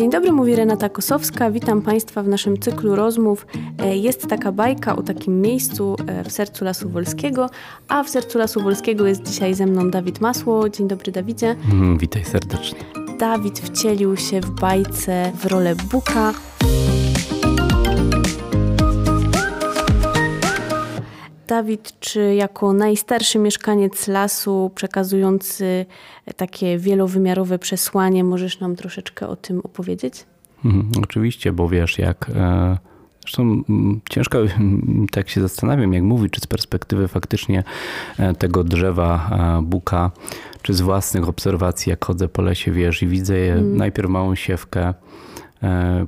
Dzień dobry, mówi Renata Kosowska. Witam Państwa w naszym cyklu rozmów. E, jest taka bajka o takim miejscu e, w sercu Lasu Wolskiego, a w sercu Lasu Wolskiego jest dzisiaj ze mną Dawid Masło. Dzień dobry, Dawidzie. Mm, witaj serdecznie. Dawid wcielił się w bajce w rolę Buka. Dawid, czy jako najstarszy mieszkaniec lasu, przekazujący takie wielowymiarowe przesłanie, możesz nam troszeczkę o tym opowiedzieć? Mhm, oczywiście, bo wiesz, jak. E, zresztą mm, ciężko tak się zastanawiam, jak mówić, czy z perspektywy faktycznie e, tego drzewa e, buka, czy z własnych obserwacji, jak chodzę po lesie, wiesz, i widzę mm. najpierw małą siewkę,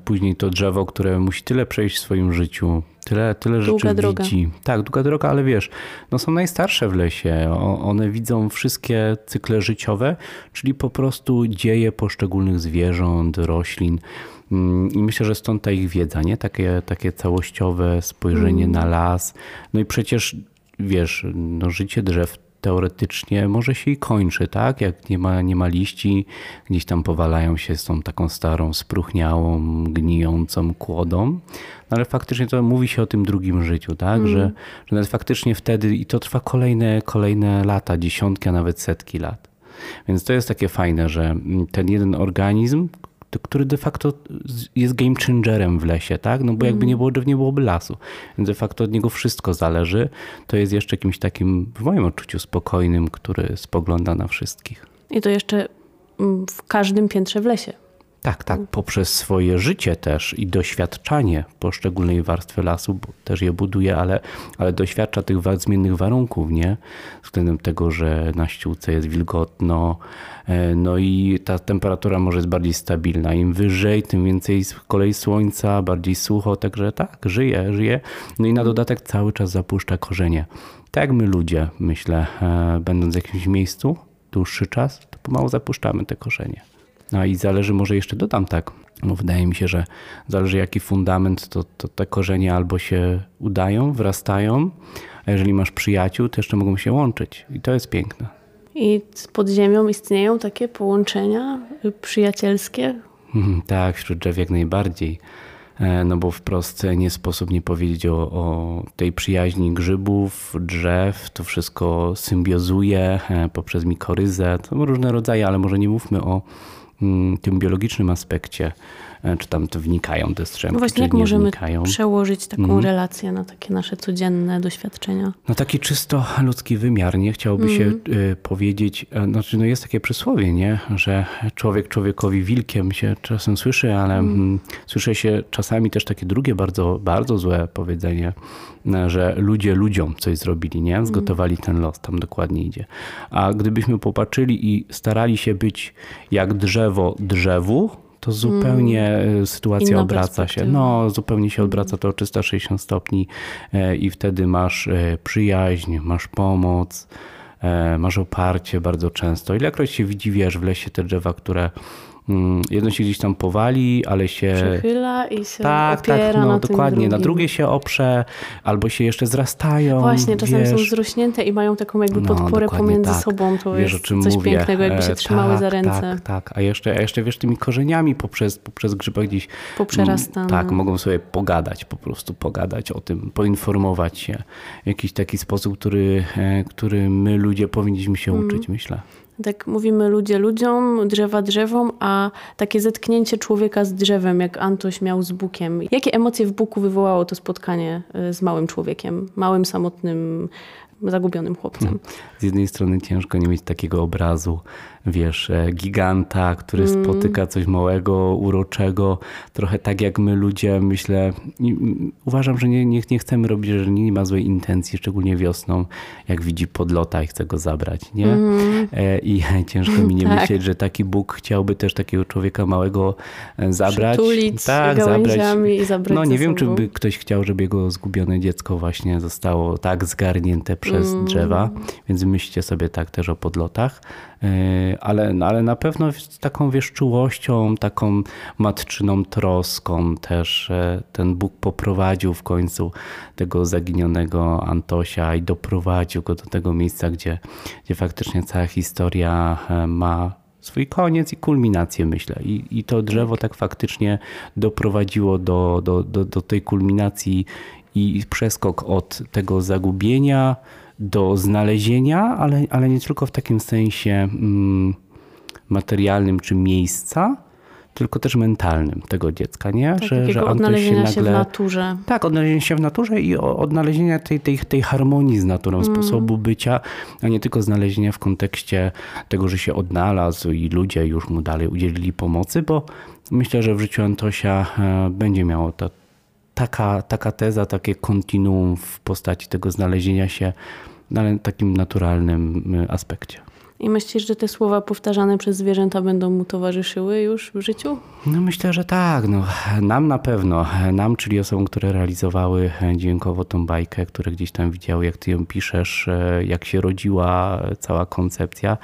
później to drzewo, które musi tyle przejść w swoim życiu, Tyle, tyle długa rzeczy droga. widzi. Tak, długa droga, ale wiesz, no są najstarsze w lesie. One widzą wszystkie cykle życiowe, czyli po prostu dzieje poszczególnych zwierząt, roślin. Mm, I myślę, że stąd ta ich wiedza, nie? Takie, takie całościowe spojrzenie mm. na las. No i przecież wiesz, no życie drzew teoretycznie może się i kończy, tak? Jak nie ma, nie ma liści, gdzieś tam powalają się z tą taką starą, spruchniałą, gnijącą kłodą. No ale faktycznie to mówi się o tym drugim życiu, tak? Mm. Że, że nawet faktycznie wtedy, i to trwa kolejne, kolejne lata, dziesiątki, a nawet setki lat. Więc to jest takie fajne, że ten jeden organizm, który de facto jest game changerem w lesie, tak? No bo jakby nie było drzew, nie byłoby lasu. Więc de facto od niego wszystko zależy. To jest jeszcze kimś takim, w moim odczuciu, spokojnym, który spogląda na wszystkich. I to jeszcze mm, w każdym piętrze w lesie. Tak, tak, poprzez swoje życie też i doświadczanie poszczególnej warstwy lasu, też je buduje, ale, ale doświadcza tych zmiennych warunków, nie? Względem tego, że na ściółce jest wilgotno, e, no i ta temperatura może jest bardziej stabilna. Im wyżej, tym więcej z kolei słońca, bardziej sucho, także tak, żyje, żyje. No i na dodatek cały czas zapuszcza korzenie. Tak jak my ludzie, myślę, e, będąc w jakimś miejscu dłuższy czas, to pomału zapuszczamy te korzenie. No i zależy, może jeszcze dodam tak, bo wydaje mi się, że zależy jaki fundament, to, to te korzenie albo się udają, wrastają, a jeżeli masz przyjaciół, to jeszcze mogą się łączyć i to jest piękne. I pod ziemią istnieją takie połączenia przyjacielskie? Mhm, tak, wśród drzew jak najbardziej. E, no bo wprost nie sposób nie powiedzieć o, o, tej przyjaźni grzybów, drzew. To wszystko symbiozuje e, poprzez mikoryzę. To różne rodzaje, ale może nie mówmy o tym biologicznym aspekcie, czy tam to wnikają te strzępki, no Właśnie jak możemy wnikają. przełożyć taką mm. relację na takie nasze codzienne doświadczenia? No taki czysto ludzki wymiar, nie? Chciałoby mm. się y, powiedzieć, e, znaczy no jest takie przysłowie, nie? Że człowiek człowiekowi wilkiem się czasem słyszy, ale mm. słyszy się czasami też takie drugie bardzo, bardzo złe powiedzenie, że ludzie ludziom coś zrobili, nie? Zgotowali ten los, tam dokładnie idzie. A gdybyśmy popatrzyli i starali się być jak drzewo drzewu, to zupełnie mm. sytuacja Inna obraca się. No, zupełnie się odwraca to o 360 stopni e, i wtedy masz e, przyjaźń, masz pomoc, masz oparcie bardzo często. Ilekroć się widzi, wiesz, w lesie te drzewa, które jedno się gdzieś tam powali, ale się. Przechyla i się tak, tak, no na dokładnie. Na drugie się oprze, albo się jeszcze zrastają. Właśnie, czasem są zrośnięte i mają taką jakby no, podporę pomiędzy tak. sobą. To wiesz, jest coś mówię. pięknego, jakby się e, trzymały tak, za ręce. Tak, tak. A jeszcze, a jeszcze wiesz, tymi korzeniami poprzez, poprzez grzyba gdzieś. Poprzerastane. Tak, mogą sobie pogadać, po prostu pogadać o tym, poinformować się w jakiś taki sposób, który, e, który my ludzie powinniśmy się mm. uczyć, myślę. Tak mówimy ludzie ludziom, drzewa drzewom, a takie zetknięcie człowieka z drzewem, jak Antoś miał z Bukiem. Jakie emocje w Buku wywołało to spotkanie y, z małym człowiekiem, małym, samotnym, zagubionym chłopcem? Hmm. Z jednej strony ciężko nie mieć takiego obrazu wiesz, e, giganta, który mm. spotyka coś małego, uroczego, trochę tak jak my ludzie, myślę, uważam, że nie, nie, nie chcemy robić, że nie ma złej intencji, szczególnie wiosną, jak widzi podlota i chce go zabrać, nie? Mm. I ciężko mi nie tak. myśleć, że taki Bóg chciałby też takiego człowieka małego e, zabrać. Przytulić tak, zabrać. i zabrać No nie wiem, czy by ktoś chciał, żeby jego zgubione dziecko właśnie zostało tak zgarnięte przez mm. drzewa, więc myślcie sobie tak też o podlotach. Ale, no, ale na pewno z taką wiesz, czułością, taką matczyną troską też e, ten Bóg poprowadził w końcu tego zaginionego Antosia i doprowadził go do tego miejsca, gdzie, gdzie faktycznie cała historia e, ma swój koniec i kulminację, myślę. I, i to drzewo tak faktycznie doprowadziło do, do, do, do tej kulminacji i przeskok od tego zagubienia do znalezienia, ale, ale nie tylko w takim sensie mm, materialnym czy miejsca, tylko też mentalnym tego dziecka, nie? Tak, że, że Antoś się, nagle, się w naturze. Tak, odnalezienia się w naturze i odnalezienia tej, tej, tej harmonii z naturą, mm. sposobu bycia, a nie tylko znalezienia w kontekście tego, że się odnalazł i ludzie już mu dalej udzielili pomocy, bo myślę, że w życiu Antosia e, będzie miało to, taka, taka teza, takie kontinuum w postaci tego znalezienia się, ale takim naturalnym e, aspekcie. I myślisz, że te słowa powtarzane przez zwierzęta będą mu towarzyszyły już w życiu? No myślę, że tak. No, nam na pewno. Nam, czyli osobom, które realizowały dźwiękowo tą bajkę, które gdzieś tam widziały, jak ty ją piszesz, jak się rodziła cała koncepcja,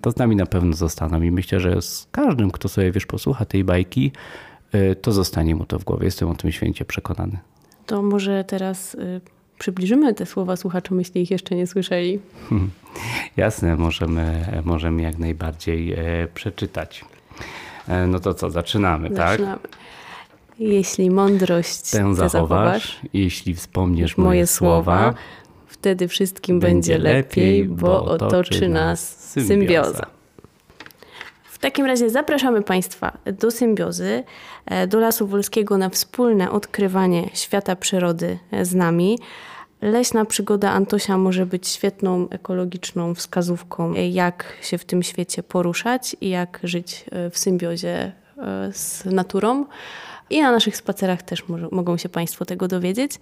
to z nami na pewno zostaną. I myślę, że z każdym, kto sobie, wiesz, posłucha tej bajki, to zostanie mu to w głowie. Jestem o tym święcie przekonany. To może teraz y, przybliżymy te słowa słuchaczom, jeśli ich jeszcze nie słyszeli. Hmm. Jasne, możemy, możemy jak najbardziej e, przeczytać. E, no to co, zaczynamy, tak? zaczynamy. tak? Jeśli mądrość tę zachowasz, zachowasz, jeśli wspomniesz moje, moje słowa, wtedy wszystkim będzie lepiej, bo otoczy nas symbioza. W takim razie zapraszamy Państwa do symbiozy, e, do Lasu Wolskiego na wspólne odkrywanie świata przyrody z nami. Leśna przygoda Antosia może być świetną ekologiczną wskazówką, jak się w tym świecie poruszać i jak żyć e, w symbiozie e, z naturą. I na naszych spacerach też mogą się Państwo tego dowiedzieć.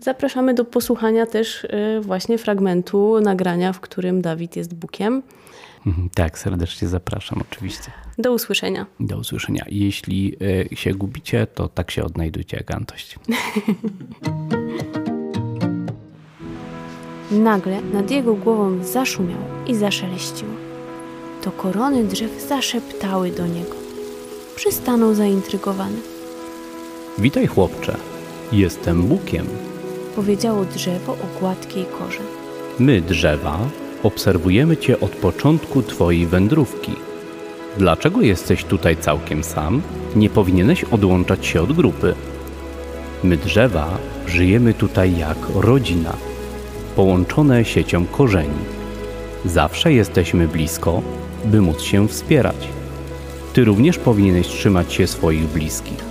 Zapraszamy do posłuchania też e, właśnie fragmentu nagrania, w którym Dawid jest Bukiem. Mhm, tak, serdecznie zapraszam, oczywiście. Do usłyszenia. Do usłyszenia. Jeśli się gubicie, to tak się odnajdujcie jak Antoś. Nagle nad jego głową zaszumiał i zaszeleściło. To korony drzew zaszeptały do niego. Przystanął zaintrygowany. Witaj, chłopcze. Jestem Bukiem. Powiedziało drzewo o gładkiej korze. My, drzewa, obserwujemy cię od początku twojej wędrówki. Dlaczego jesteś tutaj całkiem sam? Nie powinieneś odłączać się od grupy. My, drzewa, żyjemy tutaj jak rodzina połączone siecią korzeni. Zawsze jesteśmy blisko, by móc się wspierać. Ty również powinieneś trzymać się swoich bliskich.